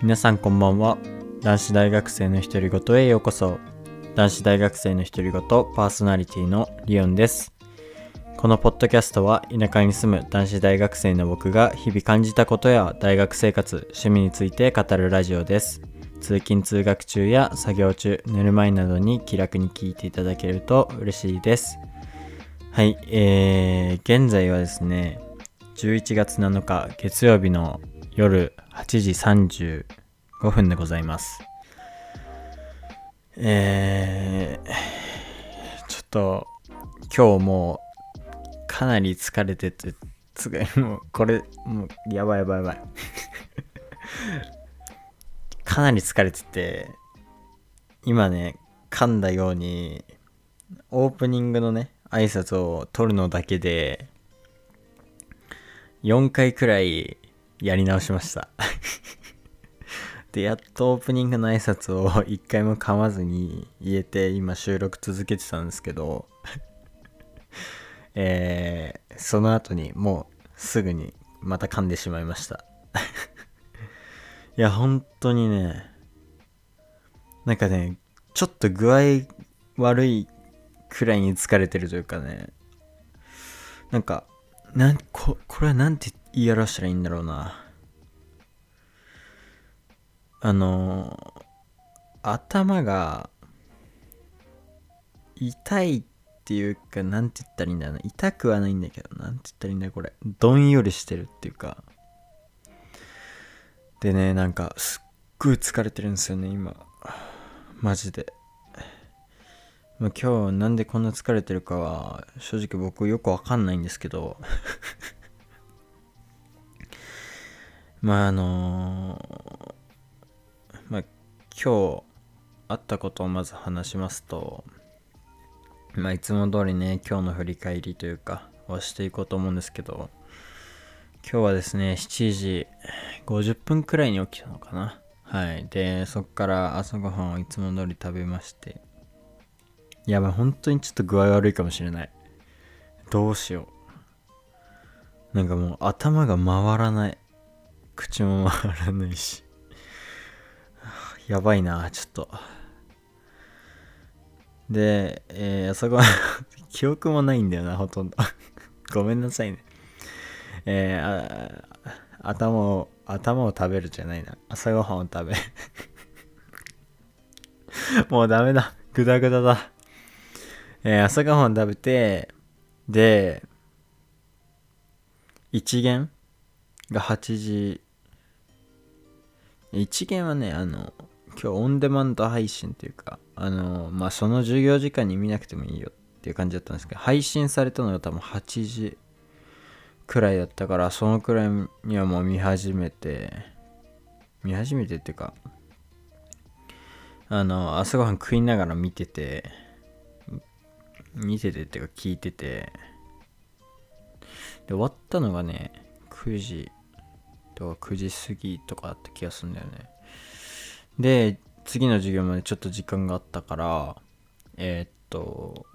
皆さんこんばんは。男子大学生の独り言へようこそ。男子大学生の独り言パーソナリティのリオンです。このポッドキャストは田舎に住む男子大学生の僕が日々感じたことや大学生活趣味について語るラジオです。通勤通学中や作業中寝る前などに気楽に聞いていただけると嬉しいです。はいえー、現在はですね11月7日月曜日の夜8時35分でございます。えー、ちょっと今日もうかなり疲れてて、つもうこれ、もうやばいやばいやばい。かなり疲れてて、今ね、噛んだように、オープニングのね、挨拶を取るのだけで、4回くらいやり直しました。で、やっとオープニングの挨拶を 1回も噛まずに言えて、今収録続けてたんですけど、えー、その後にもうすぐにまた噛んでしまいました。いや、本当にね、なんかね、ちょっと具合悪いくらいに疲れてるというかね、なんか、なんここれはなんて言言い表したらいいんだろうな。あの頭が痛いっていうかなんて言ったらいいんだろうな。痛くはないんだけどなんて言ったらいいんだよこれどんよりしてるっていうか。でねなんかすっごい疲れてるんですよね今。マジで。ま、今日なんでこんな疲れてるかは正直僕よくわかんないんですけど。まああの、まあ今日あったことをまず話しますとまあいつも通りね今日の振り返りというかはしていこうと思うんですけど今日はですね7時50分くらいに起きたのかなはいでそっから朝ごはんをいつも通り食べましてやばい、本当にちょっと具合悪いかもしれない。どうしよう。なんかもう頭が回らない。口も回らないし。やばいな、ちょっと。で、えー、朝ごはん 記憶もないんだよな、ほとんど。ごめんなさいね。えー、頭を、頭を食べるじゃないな。朝ごはんを食べ もうダメだ。グダグダだ。えー、朝ごはん食べて、で、一元が8時、一元はね、あの、今日オンデマンド配信っていうか、あの、まあ、その授業時間に見なくてもいいよっていう感じだったんですけど、配信されたのが多分8時くらいだったから、そのくらいにはもう見始めて、見始めてっていうか、あの、朝ごはん食いながら見てて、見ててっていうか聞いててで終わったのがね9時とか9時過ぎとかあった気がするんだよね。で次の授業までちょっと時間があったからえー、っと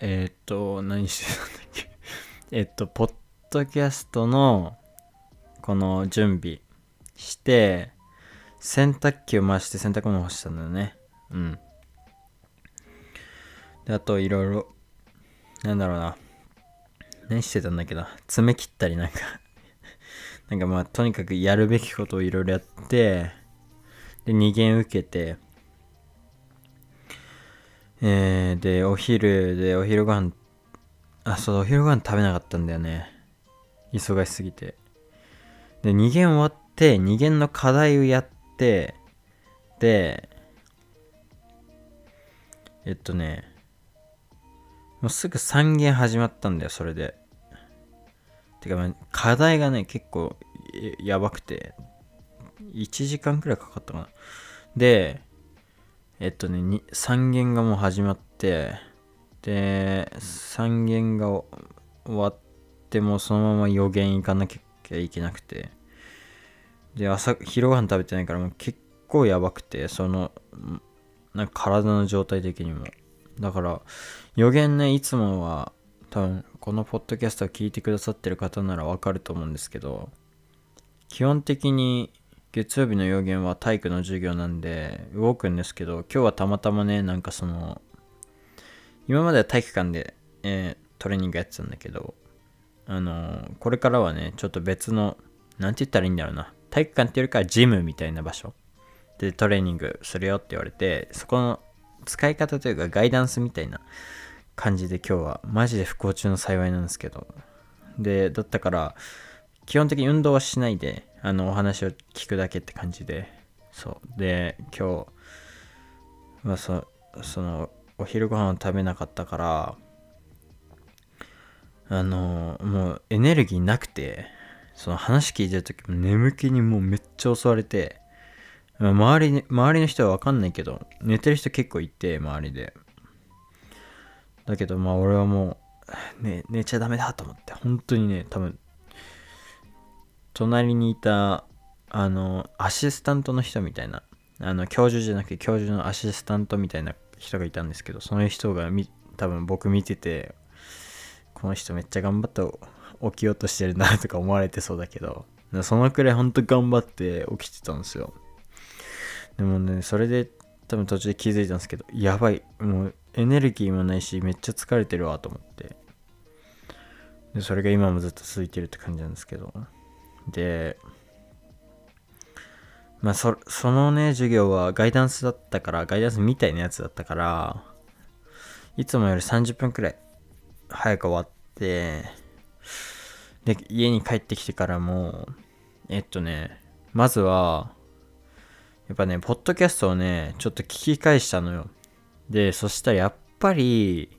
えー、っと何してたんだっけ？えっとポッドキャストのこの準備して洗濯機を回して洗濯物干したんだよね。うん。で、あといろいろ、なんだろうな。何してたんだっけな？爪切ったりなんか なんかまあ、とにかくやるべきことをいろいろやって、で、2限受けて、えー、で、お昼で、お昼ご飯、あ、そう、お昼ご飯食べなかったんだよね。忙しすぎて。で、2限終わって、2限の課題をやって、で、えっとね、もうすぐ3限始まったんだよ、それで。てか、課題がね、結構やばくて、1時間くらいかかったかな。で、えっとね、3限がもう始まって、で、3限が終わってもそのまま予言行かなきゃいけなくて、で、朝、昼ご飯食べてないからもう結構やばくて、その、なんか体の状態的にも。だから、予言ね、いつもは、多分、このポッドキャストを聞いてくださってる方ならわかると思うんですけど、基本的に月曜日の予言は体育の授業なんで動くんですけど今日はたまたまねなんかその今までは体育館で、えー、トレーニングやってたんだけどあのー、これからはねちょっと別のなんて言ったらいいんだろうな体育館っていうよりかはジムみたいな場所でトレーニングするよって言われてそこの使い方というかガイダンスみたいな感じで今日はマジで不幸中の幸いなんですけど。でだったから基本的に運動はしないであのお話を聞くだけって感じで。そう。で今日まあそそのお昼ご飯を食べなかったからあのもうエネルギーなくてその話聞いてる時も眠気にもうめっちゃ襲われて周りに周りの人は分かんないけど寝てる人結構いて周りでだけどまあ俺はもう、ね、寝ちゃダメだと思って、本当にね、多分、隣にいた、あの、アシスタントの人みたいな、あの、教授じゃなくて教授のアシスタントみたいな人がいたんですけど、その人がみ多分僕見てて、この人めっちゃ頑張って起きようとしてるなとか思われてそうだけど、そのくらい本当頑張って起きてたんですよ。でもね、それで多分途中で気づいたんですけど、やばい、もうエネルギーもないしめっちゃ疲れてるわと思って。でそれが今もずっと続いてるって感じなんですけど。でまあそそのね授業はガイダンスだったからガイダンスみたいなやつだったからいつもより30分くらい早く終わってで家に帰ってきてからもえっとねまずはやっぱねポッドキャストをねちょっと聞き返したのよで、そしたらやっぱり、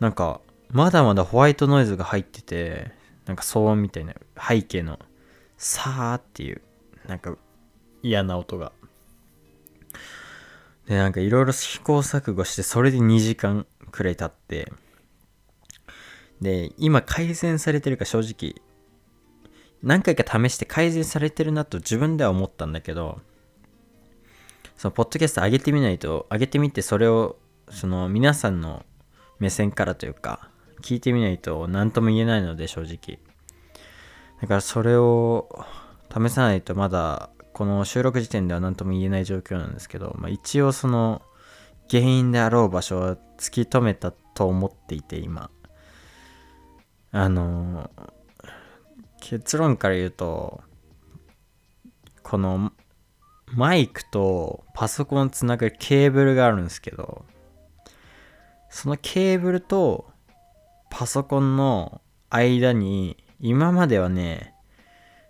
なんか、まだまだホワイトノイズが入ってて、なんか騒音みたいな背景の、さーっていう、なんか嫌な音が。で、なんかいろいろ試行錯誤して、それで2時間くらい経って、で、今改善されてるか正直、何回か試して改善されてるなと自分では思ったんだけど、そのポッドキャスト上げてみないと上げてみてそれをその皆さんの目線からというか聞いてみないと何とも言えないので正直。だからそれを試さないとまだこの収録時点では何とも言えない状況なんですけど、まあ、一応その原因であろう場所を突き止めたと思っていて今。あの結論から言うとこのマイクとパソコンつなぐケーブルがあるんですけど、そのケーブルとパソコンの間に、今まではね、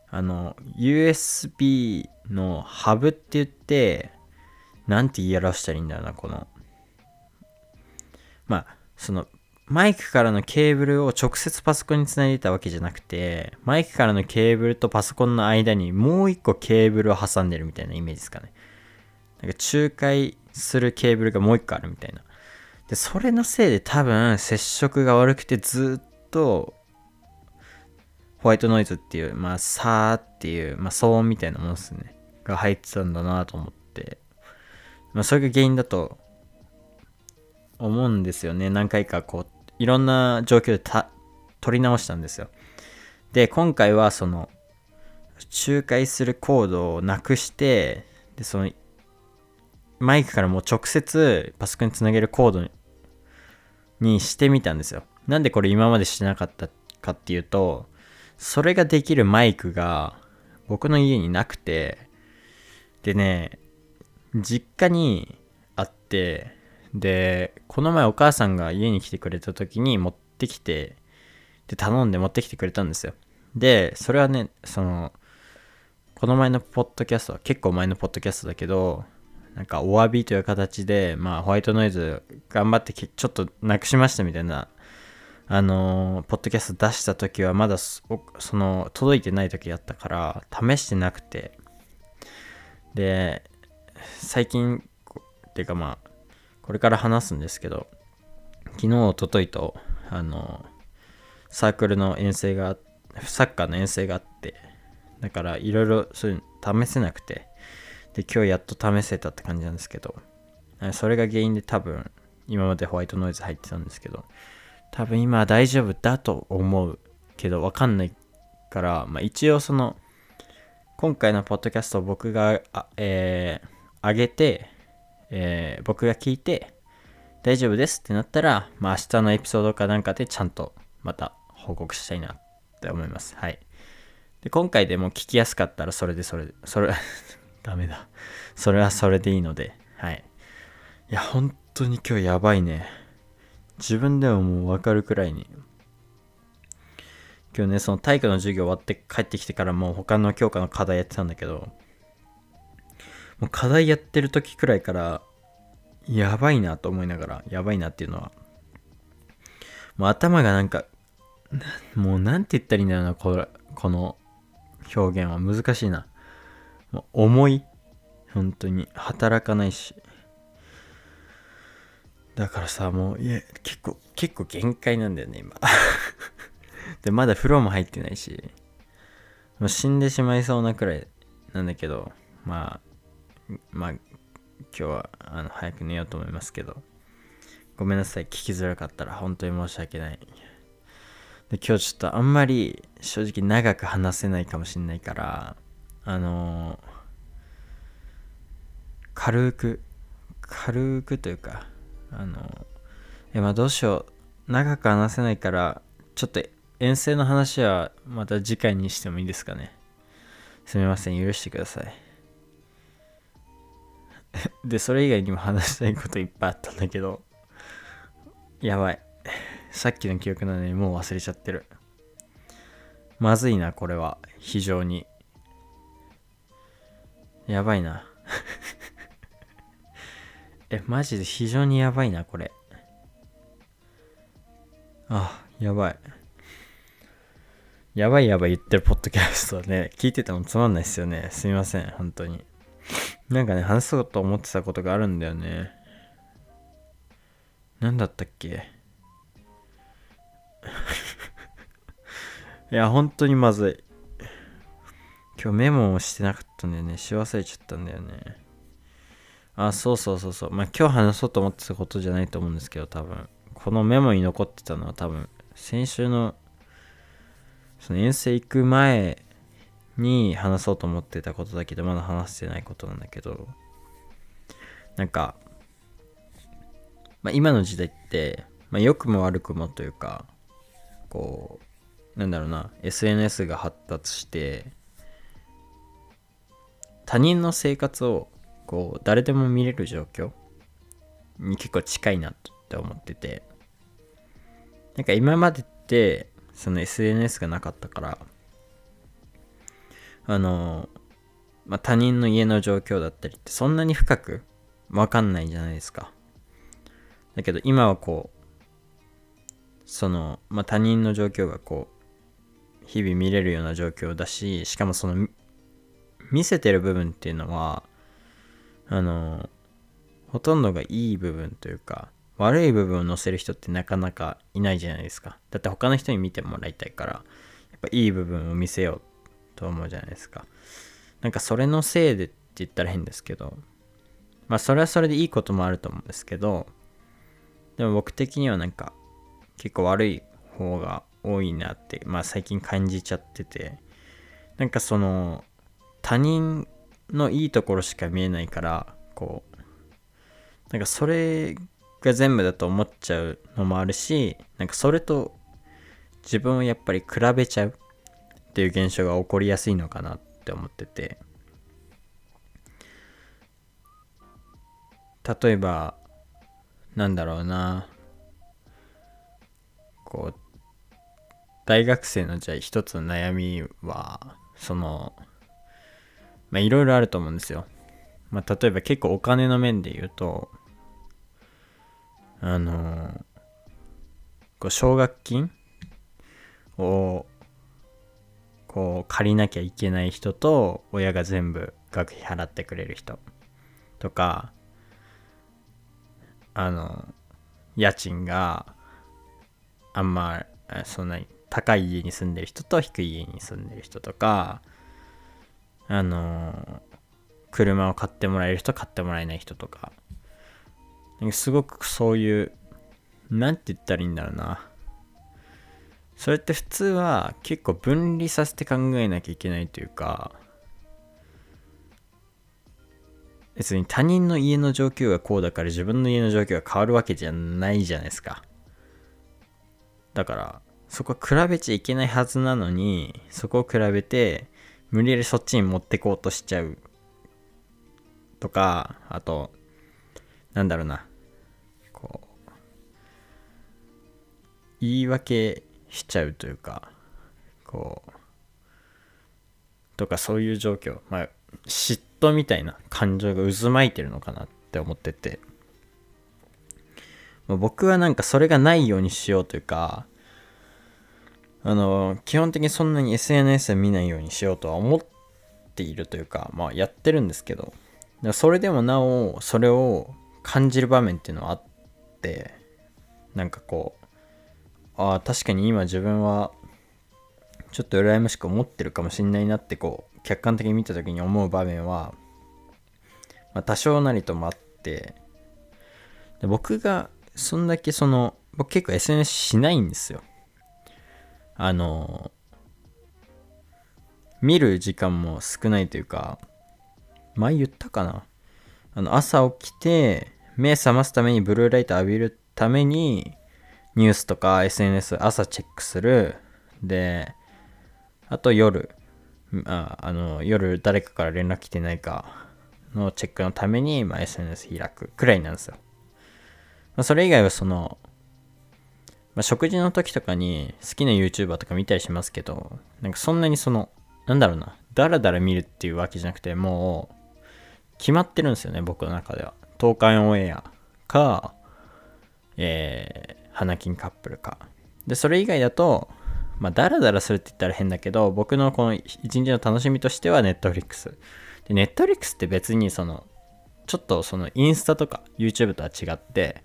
あの、USB のハブって言って、なんて言い表したらいいんだろうな、この。まあ、その、マイクからのケーブルを直接パソコンにつないでたわけじゃなくて、マイクからのケーブルとパソコンの間にもう一個ケーブルを挟んでるみたいなイメージですかね。なんか仲介するケーブルがもう一個あるみたいな。で、それのせいで多分接触が悪くてずっとホワイトノイズっていう、まあ、さーっていう、まあ、騒音みたいなものですね。が入ってたんだなと思って。まあ、それが原因だと思うんですよね。何回かこう、いろんな状況でた取り直したんですよ。で、今回はその、仲介するコードをなくして、で、その、マイクからもう直接パソコンにつなげるコードにしてみたんですよ。なんでこれ今までしてなかったかっていうと、それができるマイクが僕の家になくて、でね、実家にあって、で、この前お母さんが家に来てくれた時に持ってきて、で、頼んで持ってきてくれたんですよ。で、それはね、その、この前のポッドキャストは結構前のポッドキャストだけど、なんかお詫びという形で、まあホワイトノイズ頑張ってちょっとなくしましたみたいな、あのー、ポッドキャスト出した時はまだその届いてない時だったから試してなくて、で、最近、っていうかまあ、これから話すんですけど、昨日、おとといと、あの、サークルの遠征が、サッカーの遠征があって、だからいろいろそういう試せなくて、で、今日やっと試せたって感じなんですけど、それが原因で多分、今までホワイトノイズ入ってたんですけど、多分今は大丈夫だと思うけど、わかんないから、まあ一応その、今回のポッドキャストを僕が、えー、上げて、えー、僕が聞いて、大丈夫ですってなったら、まあ明日のエピソードかなんかでちゃんとまた報告したいなって思います。はい。で、今回でも聞きやすかったらそれでそれで、それ、ダメだ。それはそれでいいので、はい。いや、本当に今日やばいね。自分でももうわかるくらいに。今日ね、その体育の授業終わって帰ってきてからもう他の教科の課題やってたんだけど、もう課題やってる時くらいからやばいなと思いながら、やばいなっていうのは、もう頭がなんか、もうなんて言ったらいいんだろうな、これこの表現は難しいな。もう重い。本当に。働かないし。だからさ、もう、いや、結構、結構限界なんだよね、今。で、まだ風呂も入ってないし、もう死んでしまいそうなくらいなんだけど、まあ、まあ、今日はあの早く寝ようと思いますけど、ごめんなさい、聞きづらかったら本当に申し訳ない。で今日ちょっとあんまり正直長く話せないかもしんないから、あのー、軽く、軽くというか、あのー、え、まあどうしよう。長く話せないから、ちょっと遠征の話はまた次回にしてもいいですかね。すみません、許してください。で、それ以外にも話したいこといっぱいあったんだけど、やばい。さっきの記憶なのにもう忘れちゃってる。まずいな、これは。非常に。やばいな。え、マジで非常にやばいな、これ。あ、やばい。やばいやばい言ってるポッドキャストはね、聞いててもつまんないっすよね。すみません、本当に。なんかね、話そうと思ってたことがあるんだよね。何だったっけ？いや、本当にまずい。今日メモをしてなかったんだよね。し忘れちゃったんだよね。あ、そうそうそうそう。まあ今日話そうと思ってたことじゃないと思うんですけど、多分。このメモに残ってたのは多分、先週の、その遠征行く前に話そうと思ってたことだけどまだ話してないことなんだけどなんか、まあ、今の時代って、まあ、良くも悪くもというかこうなんだろうな SNS が発達して他人の生活をこう誰でも見れる状況に結構近いなって思っててなんか今までってその SNS がなかったからあの、まあ、他人の家の状況だったりってそんなに深くわかんないじゃないですか。だけど今はこう、その、まあ、他人の状況がこう、日々見れるような状況だし、しかもその、見せてる部分っていうのは、あの、ほとんどがいい部分というか、悪い部分を載せる人ってなかなかいないじゃないですか。だって他の人に見てもらいたいから、やっぱいい部分を見せようと思うじゃないですか。なんかそれのせいでって言ったら変ですけど、まあそれはそれでいいこともあると思うんですけど、でも僕的にはなんか結構悪い方が多いなって、まあ最近感じちゃってて、なんかその他人のいいところしか見えないから、こう、なんかそれが全部だと思っちゃうのもあるし、なんかそれと自分をやっぱり比べちゃう。っていう現象が起こりやすいのかなって思ってて。例えばなんだろうな。こう大学生のじゃあ一つの悩みはそのまあいろいろあると思うんですよ。まあ例えば結構お金の面で言うとあのこう奨学金をこう借りなきゃいけない人と親が全部学費払ってくれる人とかあの家賃があんまそんなに高い家に住んでる人と低い家に住んでる人とかあの車を買ってもらえる人買ってもらえない人とか。すごくそういうなんて言ったらいいんだろうな。それって普通は結構分離させて考えなきゃいけないというか別に他人の家の状況がこうだから自分の家の状況が変わるわけじゃないじゃないですか。だから、そこは比べちゃいけないはずなのに、そこを比べて、無理やりそっちに持ってこうとしちゃう。とか、あと、なんだろうな。こう、言い訳しちゃうというか、こう、とかそういう状況。まあ、嫉妬みたいな感情が渦巻いてるのかなって思ってて、ま、僕はなんかそれがないようにしようというか、あの、基本的にそんなに SNS で見ないようにしようとは思っているというか、まあやってるんですけど、それでもなお、それを感じる場面っていうのはあって、なんかこう、ああ、確かに今自分は、ちょっと羨ましく思ってるかもしんないなってこう、客観的に見た時に思う場面は、まあ、多少なりともあって、で僕がそんだけその、僕結構 SNS しないんですよ。あの、見る時間も少ないというか、前言ったかなあの、朝起きて、目覚ますためにブルーライト浴びるために、ニュースとか SNS 朝チェックする。で、あと夜、ああの夜誰かから連絡来てないかのチェックのために、まあ、SNS 開くくらいなんですよ。まあ、それ以外はその、まあ、食事の時とかに好きな YouTuber とか見たりしますけど、なんかそんなにその、なんだろうな、だらだら見るっていうわけじゃなくて、もう、決まってるんですよね、僕の中では。東海オンエアか、え、花金カップルか。で、それ以外だと、まあ、だらだらするって言ったら変だけど、僕のこの一日の楽しみとしてはネットフリックス。で、ネットフリックスって別にその、ちょっとそのインスタとか YouTube とは違って、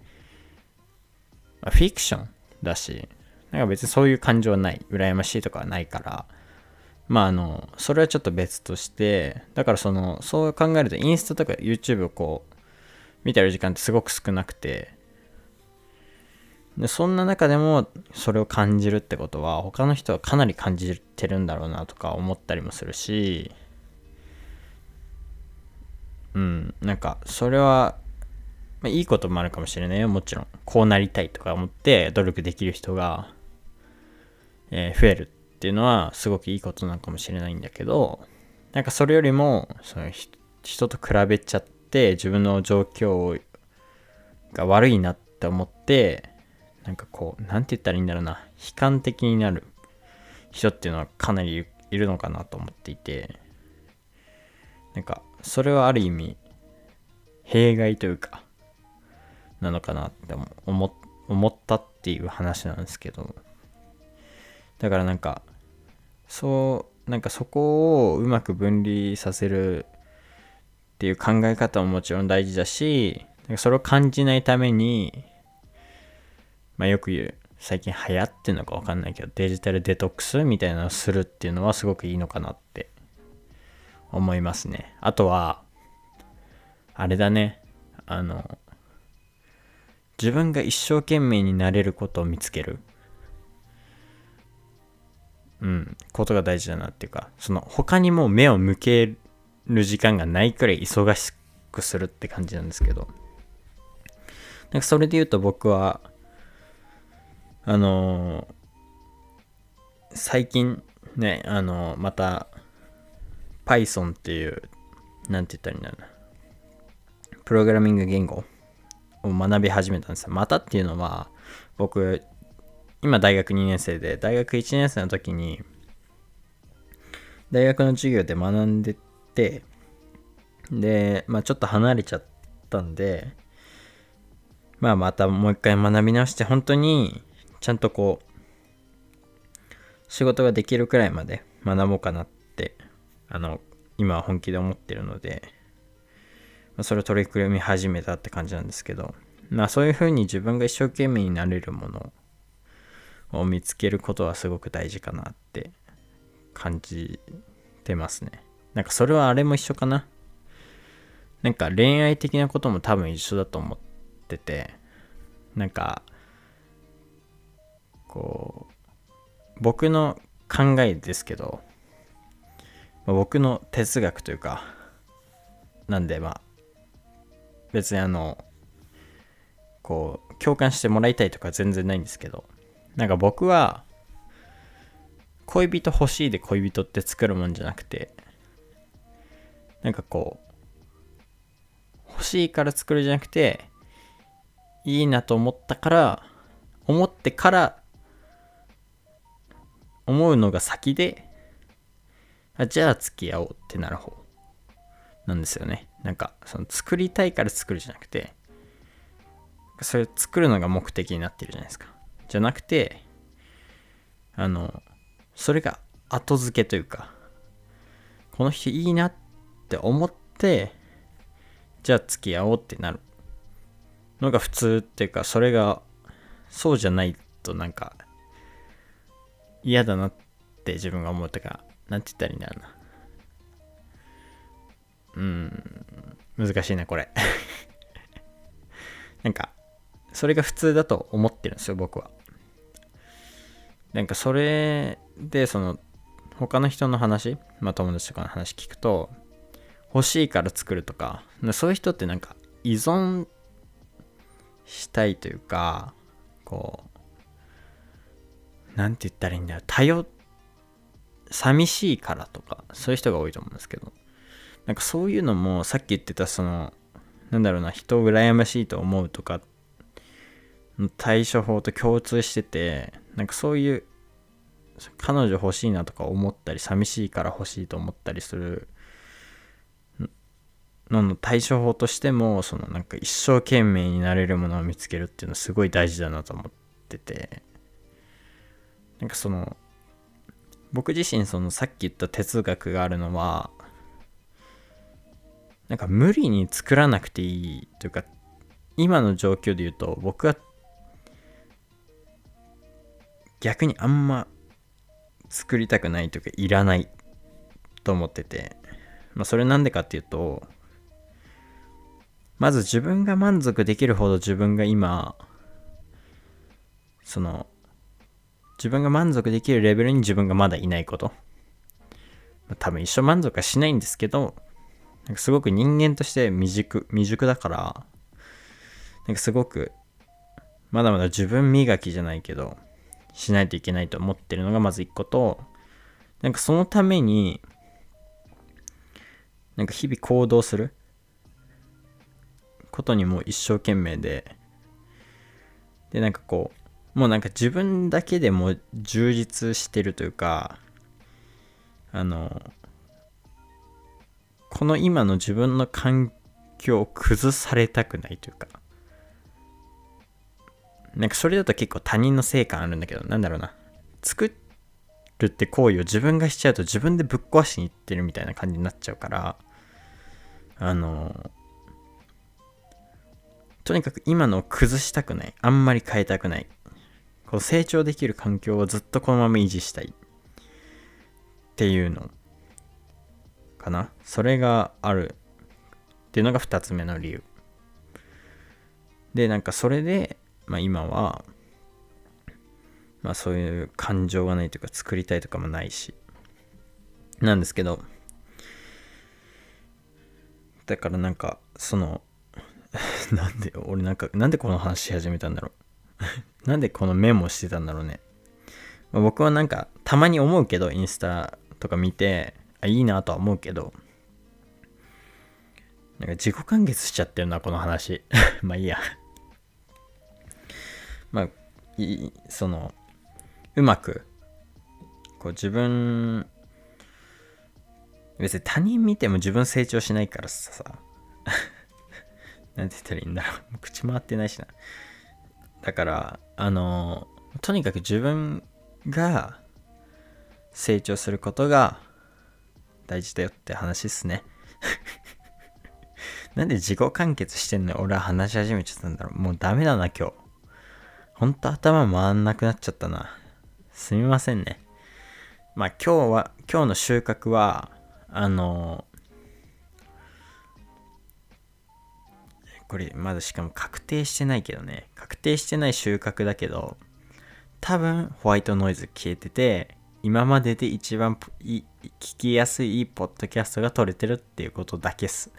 まあ、フィクションだし、なんか別にそういう感情はない。羨ましいとかはないから、まああの、それはちょっと別として、だからその、そう考えるとインスタとか YouTube をこう、見てる時間ってすごく少なくて、でそんな中でもそれを感じるってことは他の人はかなり感じてるんだろうなとか思ったりもするしうんなんかそれはまあ、いいこともあるかもしれないよ、もちろん。こうなりたいとか思って努力できる人が、えー、増えるっていうのはすごくいいことなのかもしれないんだけど、なんかそれよりも、その人と比べちゃって自分の状況が悪いなって思って、なんかこう、なんて言ったらいいんだろうな、悲観的になる人っていうのはかなりいるのかなと思っていて、なんか、それはある意味、弊害というか、なのかなって思思ったっていう話なんですけど。だからなんかそうなんかそこをうまく分離させるっていう考え方ももちろん大事だしそれを感じないためにまあよく言う最近流行ってんのかわかんないけどデジタルデトックスみたいなのをするっていうのはすごくいいのかなって思いますねあとはあれだねあの自分が一生懸命になれることを見つける。うん、ことが大事だなっていうか、その他にも目を向ける時間がないくらい忙しくするって感じなんですけど。なんかそれで言うと僕は、あのー、最近ね、あのー、また Python っていう、なんて言ったらいいんだろうな。プログラミング言語を学び始めたんですよ。またっていうのは、僕、今大学2年生で、大学1年生の時に、大学の授業で学んでて、で、まあちょっと離れちゃったんで、まあまたもう一回学び直して、本当にちゃんとこう、仕事ができるくらいまで学ぼうかなって、あの、今は本気で思ってるので、まあ、それを取り組み始めたって感じなんですけど、まあそういうふうに自分が一生懸命になれるものを見つけることはすごく大事かなって感じてますね。なんかそれはあれも一緒かな。なんか恋愛的なことも多分一緒だと思ってて、なんか、僕の考えですけど、僕の哲学というか、なんでまあ、別にあのこう共感してもらいたいとか全然ないんですけどなんか僕は恋人欲しいで恋人って作るもんじゃなくてなんかこう欲しいから作るじゃなくていいなと思ったから思ってから思うのが先であじゃあ付き合おうってなる方なんですよね。なんかその作りたいから作るじゃなくてそれ作るのが目的になってるじゃないですか。じゃなくてあのそれが後付けというかこの人いいなって思ってじゃあ付き合おうってなるのが普通っていうかそれがそうじゃないとなんか嫌だなって自分が思ったかなんて言ったらいいんだろうな。うん難しいなこれ。なんかそれが普通だと思ってるんですよ僕は。なんかそれでその他の人の話まあ友達とかの話聞くと欲しいから作るとかそういう人ってなんか依存したいというかこうなんて言ったらいいんだよ。頼寂しいからとかそういう人が多いと思うんですけど。なんかそういうのもさっき言ってたそのなんだろうな人を羨ましいと思うとか対処法と共通しててなんかそういう彼女欲しいなとか思ったり寂しいから欲しいと思ったりするのの対処法としてもそのなんか一生懸命になれるものを見つけるっていうのはすごい大事だなと思ってて。なんかその僕自身そのさっき言った哲学があるのはなんか無理に作らなくていいというか今の状況で言うと僕は逆にあんま作りたくないというかいらないと思っててまあそれなんでかっていうとまず自分が満足できるほど自分が今その自分が満足できるレベルに自分がまだいないこと。多分一生満足はしないんですけどなんかすごく人間として未熟、未熟だから、なんかすごく、まだまだ自分磨きじゃないけど、しないといけないと思ってるのがまず一個と、なんかそのために、なんか日々行動することにも一生懸命で、で、なんかこう、もうなんか自分だけでも充実してるというか、あの、この今の自分の環境を崩されたくないというか、なんかそれだと結構他人のせい感あるんだけど、なんだろうな。作るって行為を自分がしちゃうと自分でぶっ壊しにいってるみたいな感じになっちゃうから、あの、とにかく今のを崩したくない。あんまり変えたくない。こう成長できる環境をずっとこのまま維持したい。っていうのかな。それがあるっていうのが2つ目の理由。でなんかそれで、まあ、今はまあそういう感情がないというか作りたいとかもないし。なんですけどだからなんかその なんで俺なんかなんでこの話し始めたんだろう。なんでこのメモしてたんだろうね、まあ、僕はなんかたまに思うけどインスタとか見てあいいなとは思うけど、なんか自己完結しちゃってるな、この話。まあいいや。まあ、いい、その、うまく、こう自分、別に他人見ても自分成長しないからさ、なんて言ったらいいんだろう。口回ってないしな。だから、あの、とにかく自分が成長することが大事だよって話っすね。なんで自己完結してんの俺は話し始めちゃったんだろう。もうダメだな、今日。ほんと頭回んなくなっちゃったな。すみませんね。まあ今日は、今日の収穫は、あのこれまだしかも確定してないけどね。確定してない収穫だけど、多分ホワイトノイズ消えてて、今までで一番聞きやすいポッドキャストが撮れてるっていうことだけっす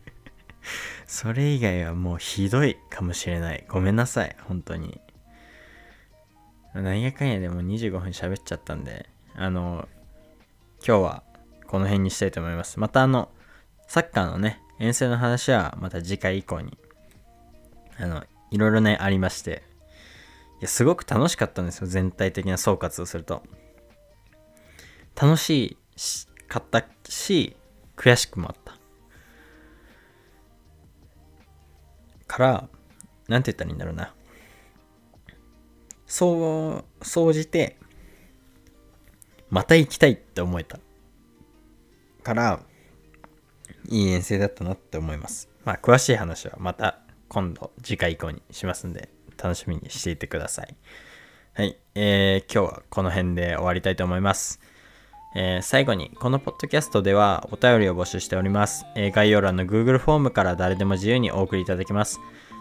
それ以外はもうひどいかもしれない。ごめんなさい、本当に。なんやかんやでも25分喋っちゃったんで、あの、今日はこの辺にしたいと思います。またあの、サッカーのね、遠征の話はまた次回以降に、あの、いろいろね、ありまして、いや、すごく楽しかったんですよ、全体的な総括をすると。楽しいしかったし、悔しくもあった。から、なんて言ったらいいんだろうな。そう、総じて、また行きたいって思えた。から、いい遠征だったなって思います。まあ、詳しい話はまた今度、次回以降にしますんで、楽しみにしていてください。はい、えー、今日はこの辺で終わりたいと思います。えー、最後に、このポッドキャストではお便りを募集しております。えー、概要欄の Google フォームから誰でも自由にお送りいただけます。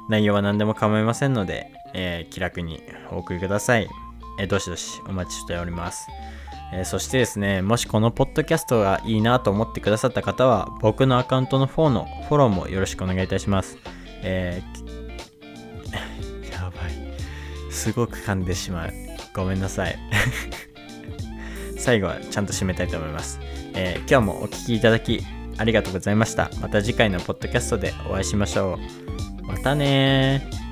内容は何でも構いませんので、えー、気楽にお送りください。えー、どしどしお待ちしております。えー、そしてですね、もしこのポッドキャストがいいなと思ってくださった方は、僕のアカウントのフォのフォローもよろしくお願いいたします。えー、やばい。すごく噛んでしまう。ごめんなさい。最後はちゃんと締めたいと思います。えー、今日もお聴きいただきありがとうございました。また次回のポッドキャストでお会いしましょう。またね